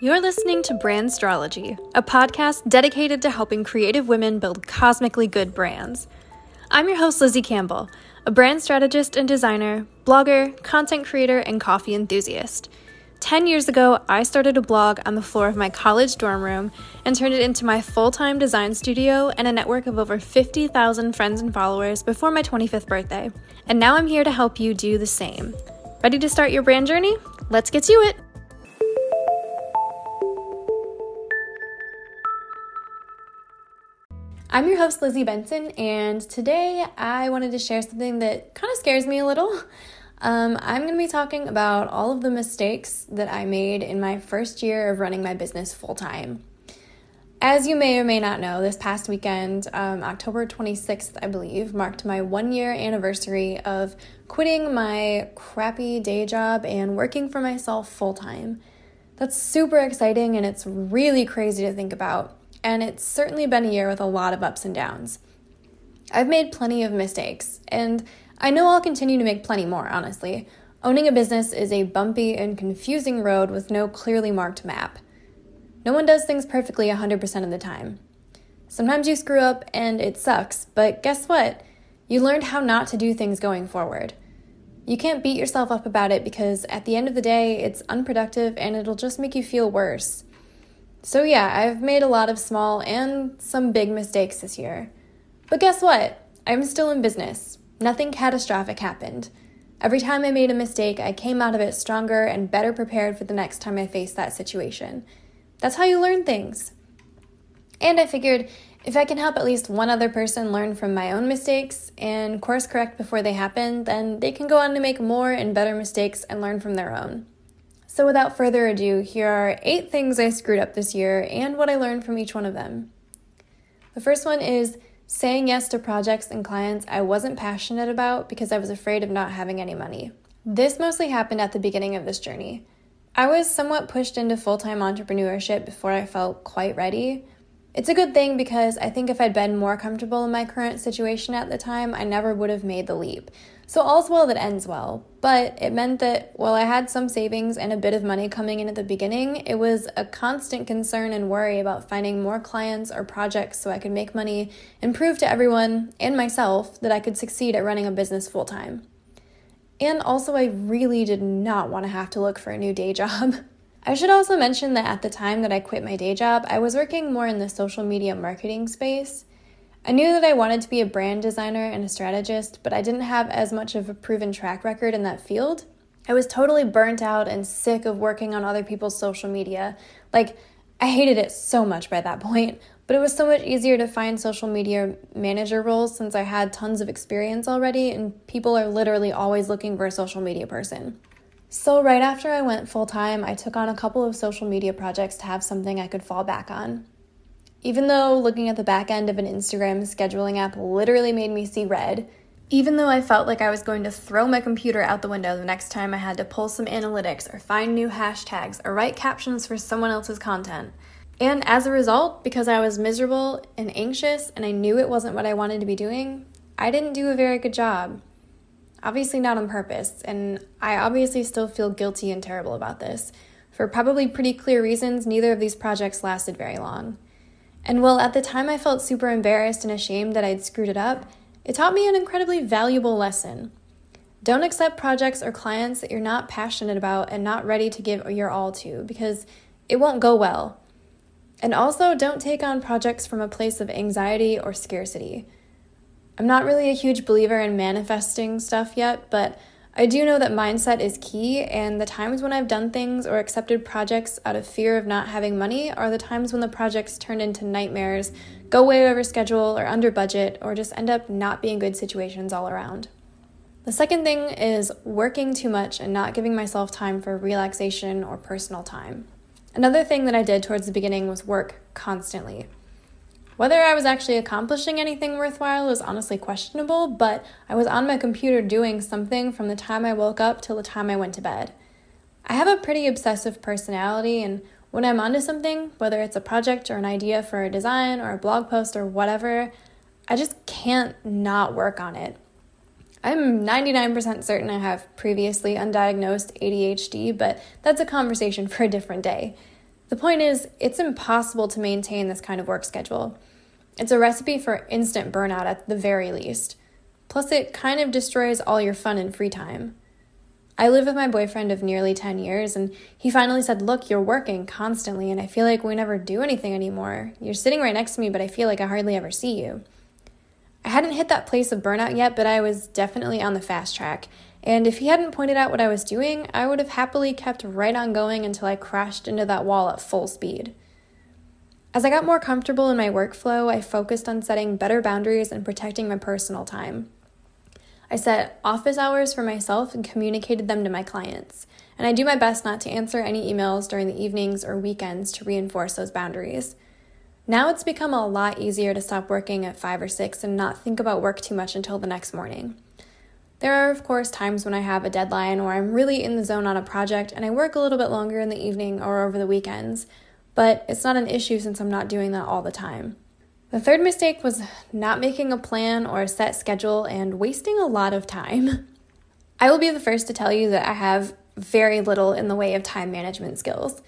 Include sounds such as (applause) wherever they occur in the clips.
You're listening to Brand Astrology, a podcast dedicated to helping creative women build cosmically good brands. I'm your host, Lizzie Campbell, a brand strategist and designer, blogger, content creator, and coffee enthusiast. 10 years ago, I started a blog on the floor of my college dorm room and turned it into my full time design studio and a network of over 50,000 friends and followers before my 25th birthday. And now I'm here to help you do the same. Ready to start your brand journey? Let's get to it! I'm your host, Lizzie Benson, and today I wanted to share something that kind of scares me a little. Um, I'm going to be talking about all of the mistakes that I made in my first year of running my business full time. As you may or may not know, this past weekend, um, October 26th, I believe, marked my one year anniversary of quitting my crappy day job and working for myself full time. That's super exciting and it's really crazy to think about and it's certainly been a year with a lot of ups and downs. I've made plenty of mistakes, and I know I'll continue to make plenty more, honestly. Owning a business is a bumpy and confusing road with no clearly marked map. No one does things perfectly 100% of the time. Sometimes you screw up and it sucks, but guess what? You learned how not to do things going forward. You can't beat yourself up about it because at the end of the day, it's unproductive and it'll just make you feel worse. So, yeah, I've made a lot of small and some big mistakes this year. But guess what? I'm still in business. Nothing catastrophic happened. Every time I made a mistake, I came out of it stronger and better prepared for the next time I faced that situation. That's how you learn things. And I figured if I can help at least one other person learn from my own mistakes and course correct before they happen, then they can go on to make more and better mistakes and learn from their own. So, without further ado, here are eight things I screwed up this year and what I learned from each one of them. The first one is saying yes to projects and clients I wasn't passionate about because I was afraid of not having any money. This mostly happened at the beginning of this journey. I was somewhat pushed into full time entrepreneurship before I felt quite ready. It's a good thing because I think if I'd been more comfortable in my current situation at the time, I never would have made the leap. So all's well that ends well, but it meant that while I had some savings and a bit of money coming in at the beginning, it was a constant concern and worry about finding more clients or projects so I could make money and prove to everyone and myself that I could succeed at running a business full time. And also, I really did not want to have to look for a new day job. (laughs) I should also mention that at the time that I quit my day job, I was working more in the social media marketing space. I knew that I wanted to be a brand designer and a strategist, but I didn't have as much of a proven track record in that field. I was totally burnt out and sick of working on other people's social media. Like, I hated it so much by that (laughs) point, but it was so much easier to find social media manager roles since I had tons of experience already, and people are literally always looking for a social media person. So, right after I went full time, I took on a couple of social media projects to have something I could fall back on. Even though looking at the back end of an Instagram scheduling app literally made me see red, even though I felt like I was going to throw my computer out the window the next time I had to pull some analytics or find new hashtags or write captions for someone else's content. And as a result, because I was miserable and anxious and I knew it wasn't what I wanted to be doing, I didn't do a very good job. Obviously, not on purpose, and I obviously still feel guilty and terrible about this. For probably pretty clear reasons, neither of these projects lasted very long. And while at the time I felt super embarrassed and ashamed that I'd screwed it up, it taught me an incredibly valuable lesson. Don't accept projects or clients that you're not passionate about and not ready to give your all to because it won't go well. And also, don't take on projects from a place of anxiety or scarcity. I'm not really a huge believer in manifesting stuff yet, but I do know that mindset is key, and the times when I've done things or accepted projects out of fear of not having money are the times when the projects turn into nightmares, go way over schedule or under budget, or just end up not being good situations all around. The second thing is working too much and not giving myself time for relaxation or personal time. Another thing that I did towards the beginning was work constantly. Whether I was actually accomplishing anything worthwhile was honestly questionable, but I was on my computer doing something from the time I woke up till the time I went to bed. I have a pretty obsessive personality, and when I'm onto something, whether it's a project or an idea for a design or a blog post or whatever, I just can't not work on it. I'm 99% certain I have previously undiagnosed ADHD, but that's a conversation for a different day. The point is, it's impossible to maintain this kind of work schedule. It's a recipe for instant burnout at the very least. Plus, it kind of destroys all your fun and free time. I live with my boyfriend of nearly 10 years, and he finally said, Look, you're working constantly, and I feel like we never do anything anymore. You're sitting right next to me, but I feel like I hardly ever see you. I hadn't hit that place of burnout yet, but I was definitely on the fast track. And if he hadn't pointed out what I was doing, I would have happily kept right on going until I crashed into that wall at full speed. As I got more comfortable in my workflow, I focused on setting better boundaries and protecting my personal time. I set office hours for myself and communicated them to my clients. And I do my best not to answer any emails during the evenings or weekends to reinforce those boundaries. Now it's become a lot easier to stop working at 5 or 6 and not think about work too much until the next morning. There are, of course, times when I have a deadline or I'm really in the zone on a project and I work a little bit longer in the evening or over the weekends, but it's not an issue since I'm not doing that all the time. The third mistake was not making a plan or a set schedule and wasting a lot of time. (laughs) I will be the first to tell you that I have very little in the way of time management skills.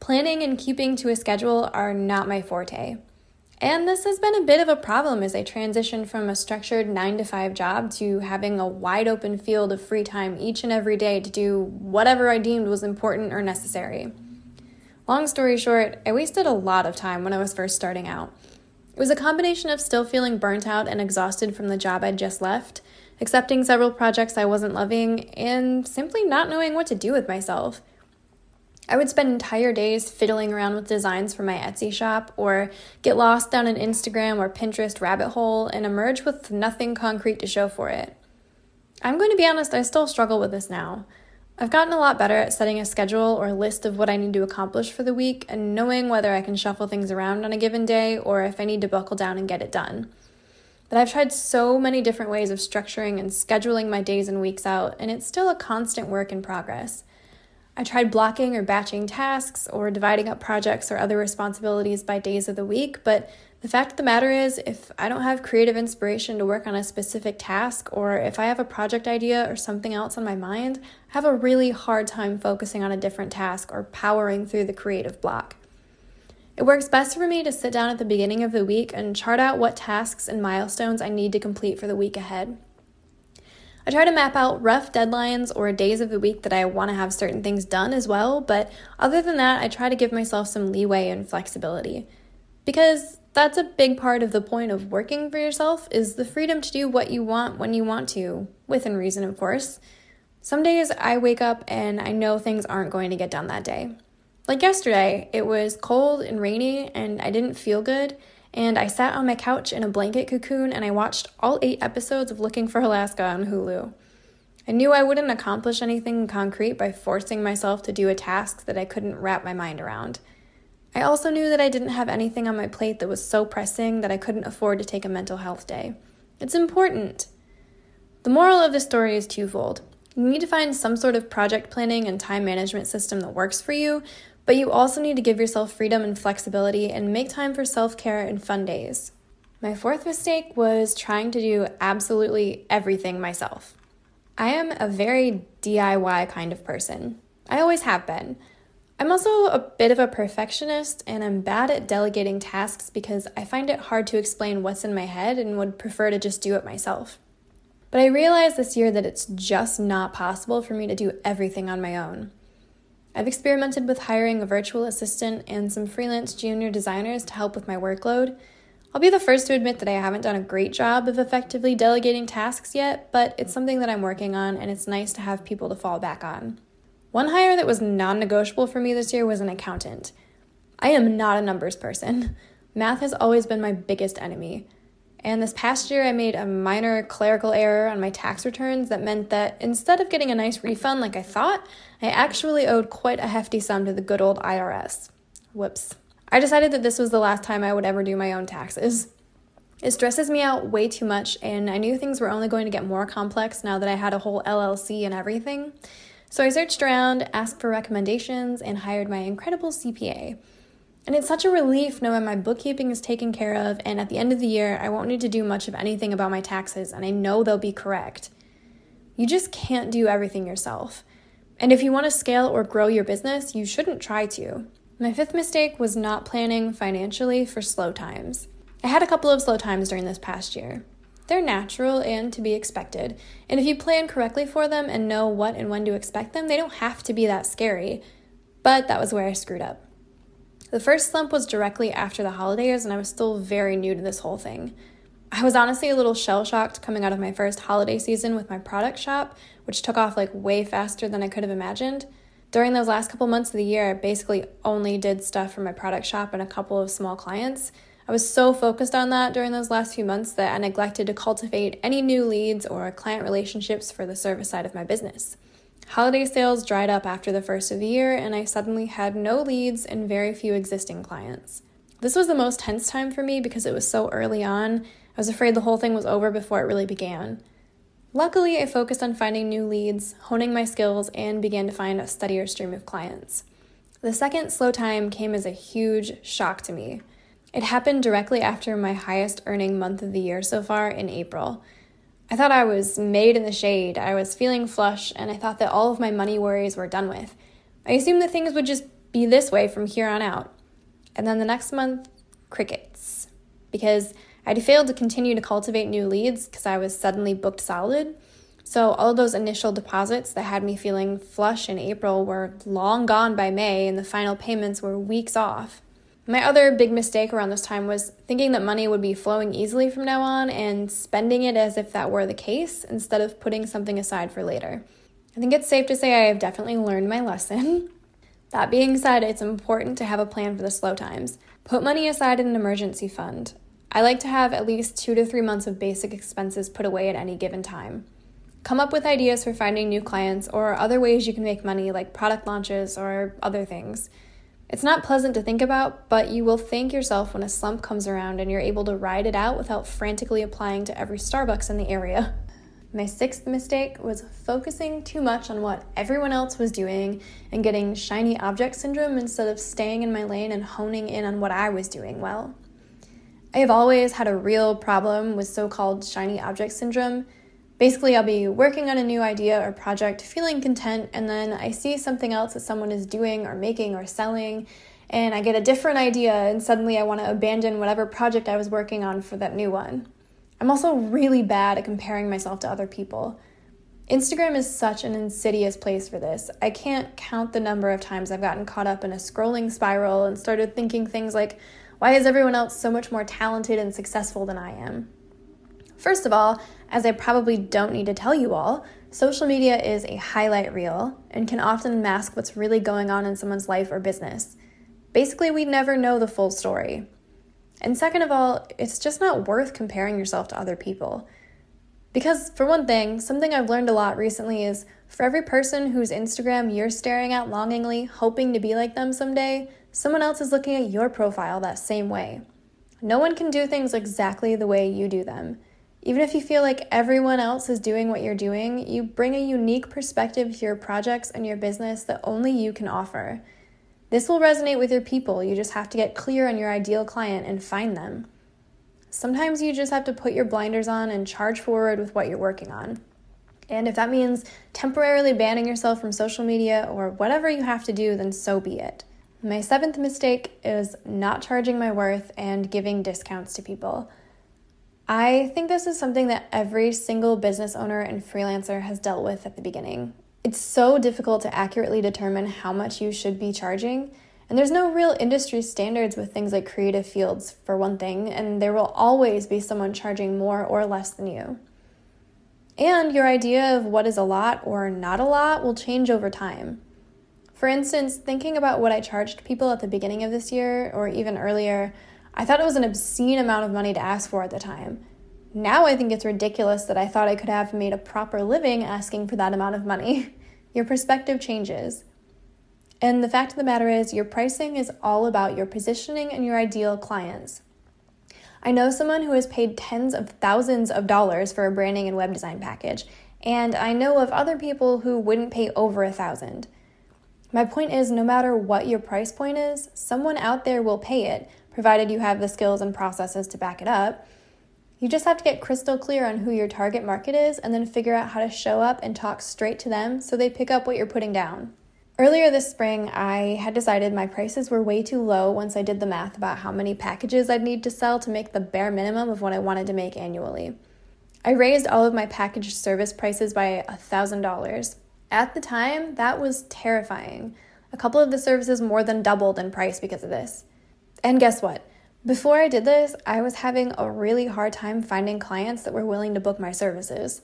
Planning and keeping to a schedule are not my forte. And this has been a bit of a problem as I transitioned from a structured 9 to 5 job to having a wide open field of free time each and every day to do whatever I deemed was important or necessary. Long story short, I wasted a lot of time when I was first starting out. It was a combination of still feeling burnt out and exhausted from the job I'd just left, accepting several projects I wasn't loving, and simply not knowing what to do with myself. I would spend entire days fiddling around with designs for my Etsy shop, or get lost down an Instagram or Pinterest rabbit hole and emerge with nothing concrete to show for it. I'm going to be honest, I still struggle with this now. I've gotten a lot better at setting a schedule or a list of what I need to accomplish for the week and knowing whether I can shuffle things around on a given day or if I need to buckle down and get it done. But I've tried so many different ways of structuring and scheduling my days and weeks out, and it's still a constant work in progress. I tried blocking or batching tasks or dividing up projects or other responsibilities by days of the week, but the fact of the matter is, if I don't have creative inspiration to work on a specific task, or if I have a project idea or something else on my mind, I have a really hard time focusing on a different task or powering through the creative block. It works best for me to sit down at the beginning of the week and chart out what tasks and milestones I need to complete for the week ahead. I try to map out rough deadlines or days of the week that I want to have certain things done as well, but other than that, I try to give myself some leeway and flexibility. Because that's a big part of the point of working for yourself is the freedom to do what you want when you want to, within reason, of course. Some days I wake up and I know things aren't going to get done that day. Like yesterday, it was cold and rainy and I didn't feel good, and I sat on my couch in a blanket cocoon and I watched all eight episodes of Looking for Alaska on Hulu. I knew I wouldn't accomplish anything concrete by forcing myself to do a task that I couldn't wrap my mind around. I also knew that I didn't have anything on my plate that was so pressing that I couldn't afford to take a mental health day. It's important. The moral of the story is twofold. You need to find some sort of project planning and time management system that works for you, but you also need to give yourself freedom and flexibility and make time for self care and fun days. My fourth mistake was trying to do absolutely everything myself. I am a very DIY kind of person. I always have been. I'm also a bit of a perfectionist and I'm bad at delegating tasks because I find it hard to explain what's in my head and would prefer to just do it myself. But I realized this year that it's just not possible for me to do everything on my own. I've experimented with hiring a virtual assistant and some freelance junior designers to help with my workload. I'll be the first to admit that I haven't done a great job of effectively delegating tasks yet, but it's something that I'm working on and it's nice to have people to fall back on. One hire that was non negotiable for me this year was an accountant. I am not a numbers person. Math has always been my biggest enemy. And this past year, I made a minor clerical error on my tax returns that meant that instead of getting a nice refund like I thought, I actually owed quite a hefty sum to the good old IRS. Whoops. I decided that this was the last time I would ever do my own taxes. It stresses me out way too much, and I knew things were only going to get more complex now that I had a whole LLC and everything. So I searched around, asked for recommendations, and hired my incredible CPA. And it's such a relief knowing my bookkeeping is taken care of, and at the end of the year, I won't need to do much of anything about my taxes, and I know they'll be correct. You just can't do everything yourself. And if you want to scale or grow your business, you shouldn't try to. My fifth mistake was not planning financially for slow times. I had a couple of slow times during this past year. They're natural and to be expected, and if you plan correctly for them and know what and when to expect them, they don't have to be that scary. But that was where I screwed up. The first slump was directly after the holidays, and I was still very new to this whole thing. I was honestly a little shell shocked coming out of my first holiday season with my product shop, which took off like way faster than I could have imagined. During those last couple months of the year, I basically only did stuff for my product shop and a couple of small clients. I was so focused on that during those last few months that I neglected to cultivate any new leads or client relationships for the service side of my business. Holiday sales dried up after the first of the year, and I suddenly had no leads and very few existing clients. This was the most tense time for me because it was so early on. I was afraid the whole thing was over before it really began. Luckily, I focused on finding new leads, honing my skills, and began to find a steadier stream of clients. The second slow time came as a huge shock to me. It happened directly after my highest earning month of the year so far in April. I thought I was made in the shade, I was feeling flush, and I thought that all of my money worries were done with. I assumed that things would just be this way from here on out. And then the next month, crickets. Because I'd failed to continue to cultivate new leads because I was suddenly booked solid. So, all of those initial deposits that had me feeling flush in April were long gone by May, and the final payments were weeks off. My other big mistake around this time was thinking that money would be flowing easily from now on and spending it as if that were the case instead of putting something aside for later. I think it's safe to say I have definitely learned my lesson. (laughs) That being said, it's important to have a plan for the slow times. Put money aside in an emergency fund. I like to have at least two to three months of basic expenses put away at any given time. Come up with ideas for finding new clients or other ways you can make money, like product launches or other things. It's not pleasant to think about, but you will thank yourself when a slump comes around and you're able to ride it out without frantically applying to every Starbucks in the area. My sixth mistake was focusing too much on what everyone else was doing and getting shiny object syndrome instead of staying in my lane and honing in on what I was doing well. I have always had a real problem with so called shiny object syndrome. Basically, I'll be working on a new idea or project, feeling content, and then I see something else that someone is doing or making or selling, and I get a different idea, and suddenly I want to abandon whatever project I was working on for that new one. I'm also really bad at comparing myself to other people. Instagram is such an insidious place for this. I can't count the number of times I've gotten caught up in a scrolling spiral and started thinking things like, why is everyone else so much more talented and successful than I am? First of all, as I probably don't need to tell you all, social media is a highlight reel and can often mask what's really going on in someone's life or business. Basically, we never know the full story. And second of all, it's just not worth comparing yourself to other people. Because, for one thing, something I've learned a lot recently is for every person whose Instagram you're staring at longingly, hoping to be like them someday, someone else is looking at your profile that same way. No one can do things exactly the way you do them. Even if you feel like everyone else is doing what you're doing, you bring a unique perspective to your projects and your business that only you can offer. This will resonate with your people. You just have to get clear on your ideal client and find them. Sometimes you just have to put your blinders on and charge forward with what you're working on. And if that means temporarily banning yourself from social media or whatever you have to do, then so be it. My seventh mistake is not charging my worth and giving discounts to people. I think this is something that every single business owner and freelancer has dealt with at the beginning. It's so difficult to accurately determine how much you should be charging, and there's no real industry standards with things like creative fields, for one thing, and there will always be someone charging more or less than you. And your idea of what is a lot or not a lot will change over time. For instance, thinking about what I charged people at the beginning of this year or even earlier, I thought it was an obscene amount of money to ask for at the time. Now I think it's ridiculous that I thought I could have made a proper living asking for that amount of money. (laughs) your perspective changes. And the fact of the matter is, your pricing is all about your positioning and your ideal clients. I know someone who has paid tens of thousands of dollars for a branding and web design package, and I know of other people who wouldn't pay over a thousand. My point is no matter what your price point is, someone out there will pay it, provided you have the skills and processes to back it up. You just have to get crystal clear on who your target market is and then figure out how to show up and talk straight to them so they pick up what you're putting down. Earlier this spring, I had decided my prices were way too low once I did the math about how many packages I'd need to sell to make the bare minimum of what I wanted to make annually. I raised all of my package service prices by $1,000. At the time, that was terrifying. A couple of the services more than doubled in price because of this. And guess what? Before I did this, I was having a really hard time finding clients that were willing to book my services.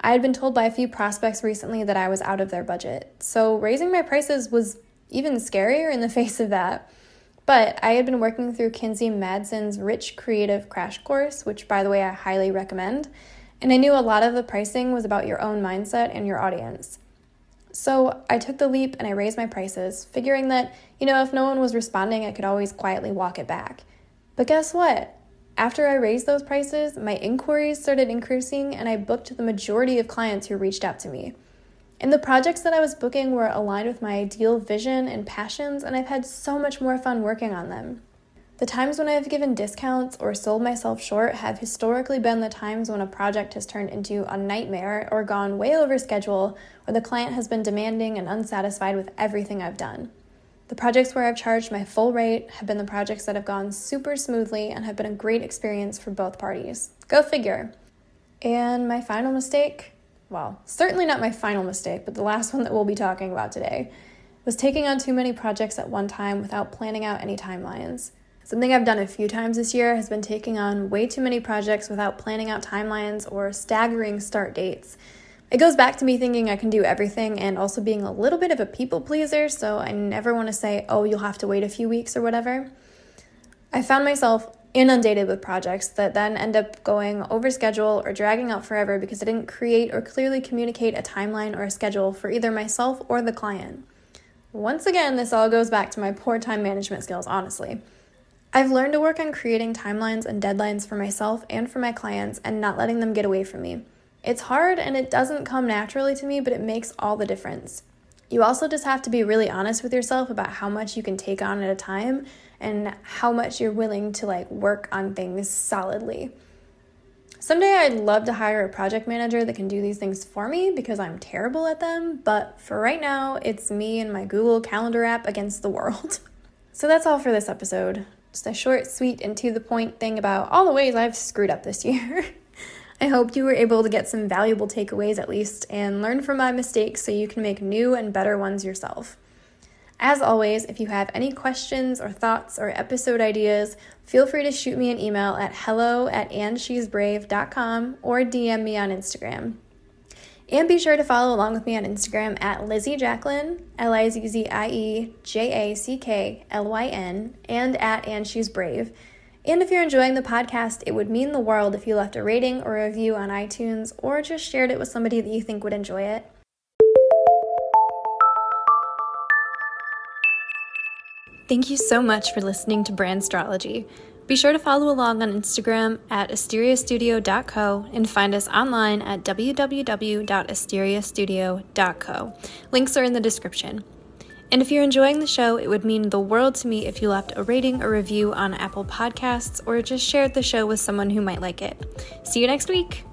I had been told by a few prospects recently that I was out of their budget, so raising my prices was even scarier in the (laughs) face of that. But I had been working through Kinsey Madson's Rich Creative Crash Course, which, by the way, I highly recommend, and I knew a lot of the pricing was about your own mindset and your audience. So I took the leap and I raised my prices, figuring that, you know, if no one was responding, I could always quietly walk it back. But guess what? After I raised those prices, my inquiries started increasing and I booked the majority of clients who reached out to me. And the projects that I was booking were aligned with my ideal vision and passions, and I've had so much more fun working on them. The times when I have given discounts or sold myself short have historically been the times when a project has turned into a nightmare or gone way over schedule, or the client has been demanding and unsatisfied with everything I've done. The projects where I've charged my full rate have been the projects that have gone super smoothly and have been a great experience for both parties. Go figure. And my final mistake well, certainly not my final mistake, but the last one that we'll be talking about today was taking on too many projects at one time without planning out any timelines. Something I've done a few times this year has been taking on way too many projects without planning out timelines or staggering start dates it goes back to me thinking I can do everything and also being a little bit of a people pleaser, so I never want to say, oh, you'll have to wait a few weeks or whatever. I found myself inundated with projects that then end up going over schedule or dragging out forever because I didn't create or clearly communicate a timeline or a schedule for either myself or the client. Once again, this all goes back to my poor time management skills, honestly. I've learned to work on creating timelines and deadlines for myself and for my clients and not letting them get away from me. It's hard and it doesn't come naturally to me, but it makes all the difference. You also just have to be really honest with yourself about how much you can take on at a time and how much you're willing to like work on things solidly. Someday I'd love to hire a project manager that can do these things for me because I'm terrible at them, but for right now, it's me and my Google Calendar app against the world. (laughs) so that's all for this episode. Just a short, sweet, and to the point thing about all the ways I've screwed up this (laughs) year. I hope you were able to get some valuable takeaways at least and learn from my mistakes so you can make new and better ones yourself. As always, if you have any questions or thoughts or episode ideas, feel free to shoot me an email at hello at andshesbrave.com or DM me on Instagram. And be sure to follow along with me on Instagram at Lizzie Jacklyn, L I Z Z I E J A C K L Y N, and at And She's Brave and if you're enjoying the podcast, it would mean the world if you left a rating or a review on iTunes or just shared it with somebody that you think would enjoy it. Thank you so much for listening to Brand Astrology. Be sure to follow along on Instagram at asteriastudio.co and find us online at www.asteriastudio.co. Links are in the description. And if you're enjoying the show, it would mean the world to me if you left a rating or review on Apple Podcasts or just shared the show with someone who might like it. See you next week.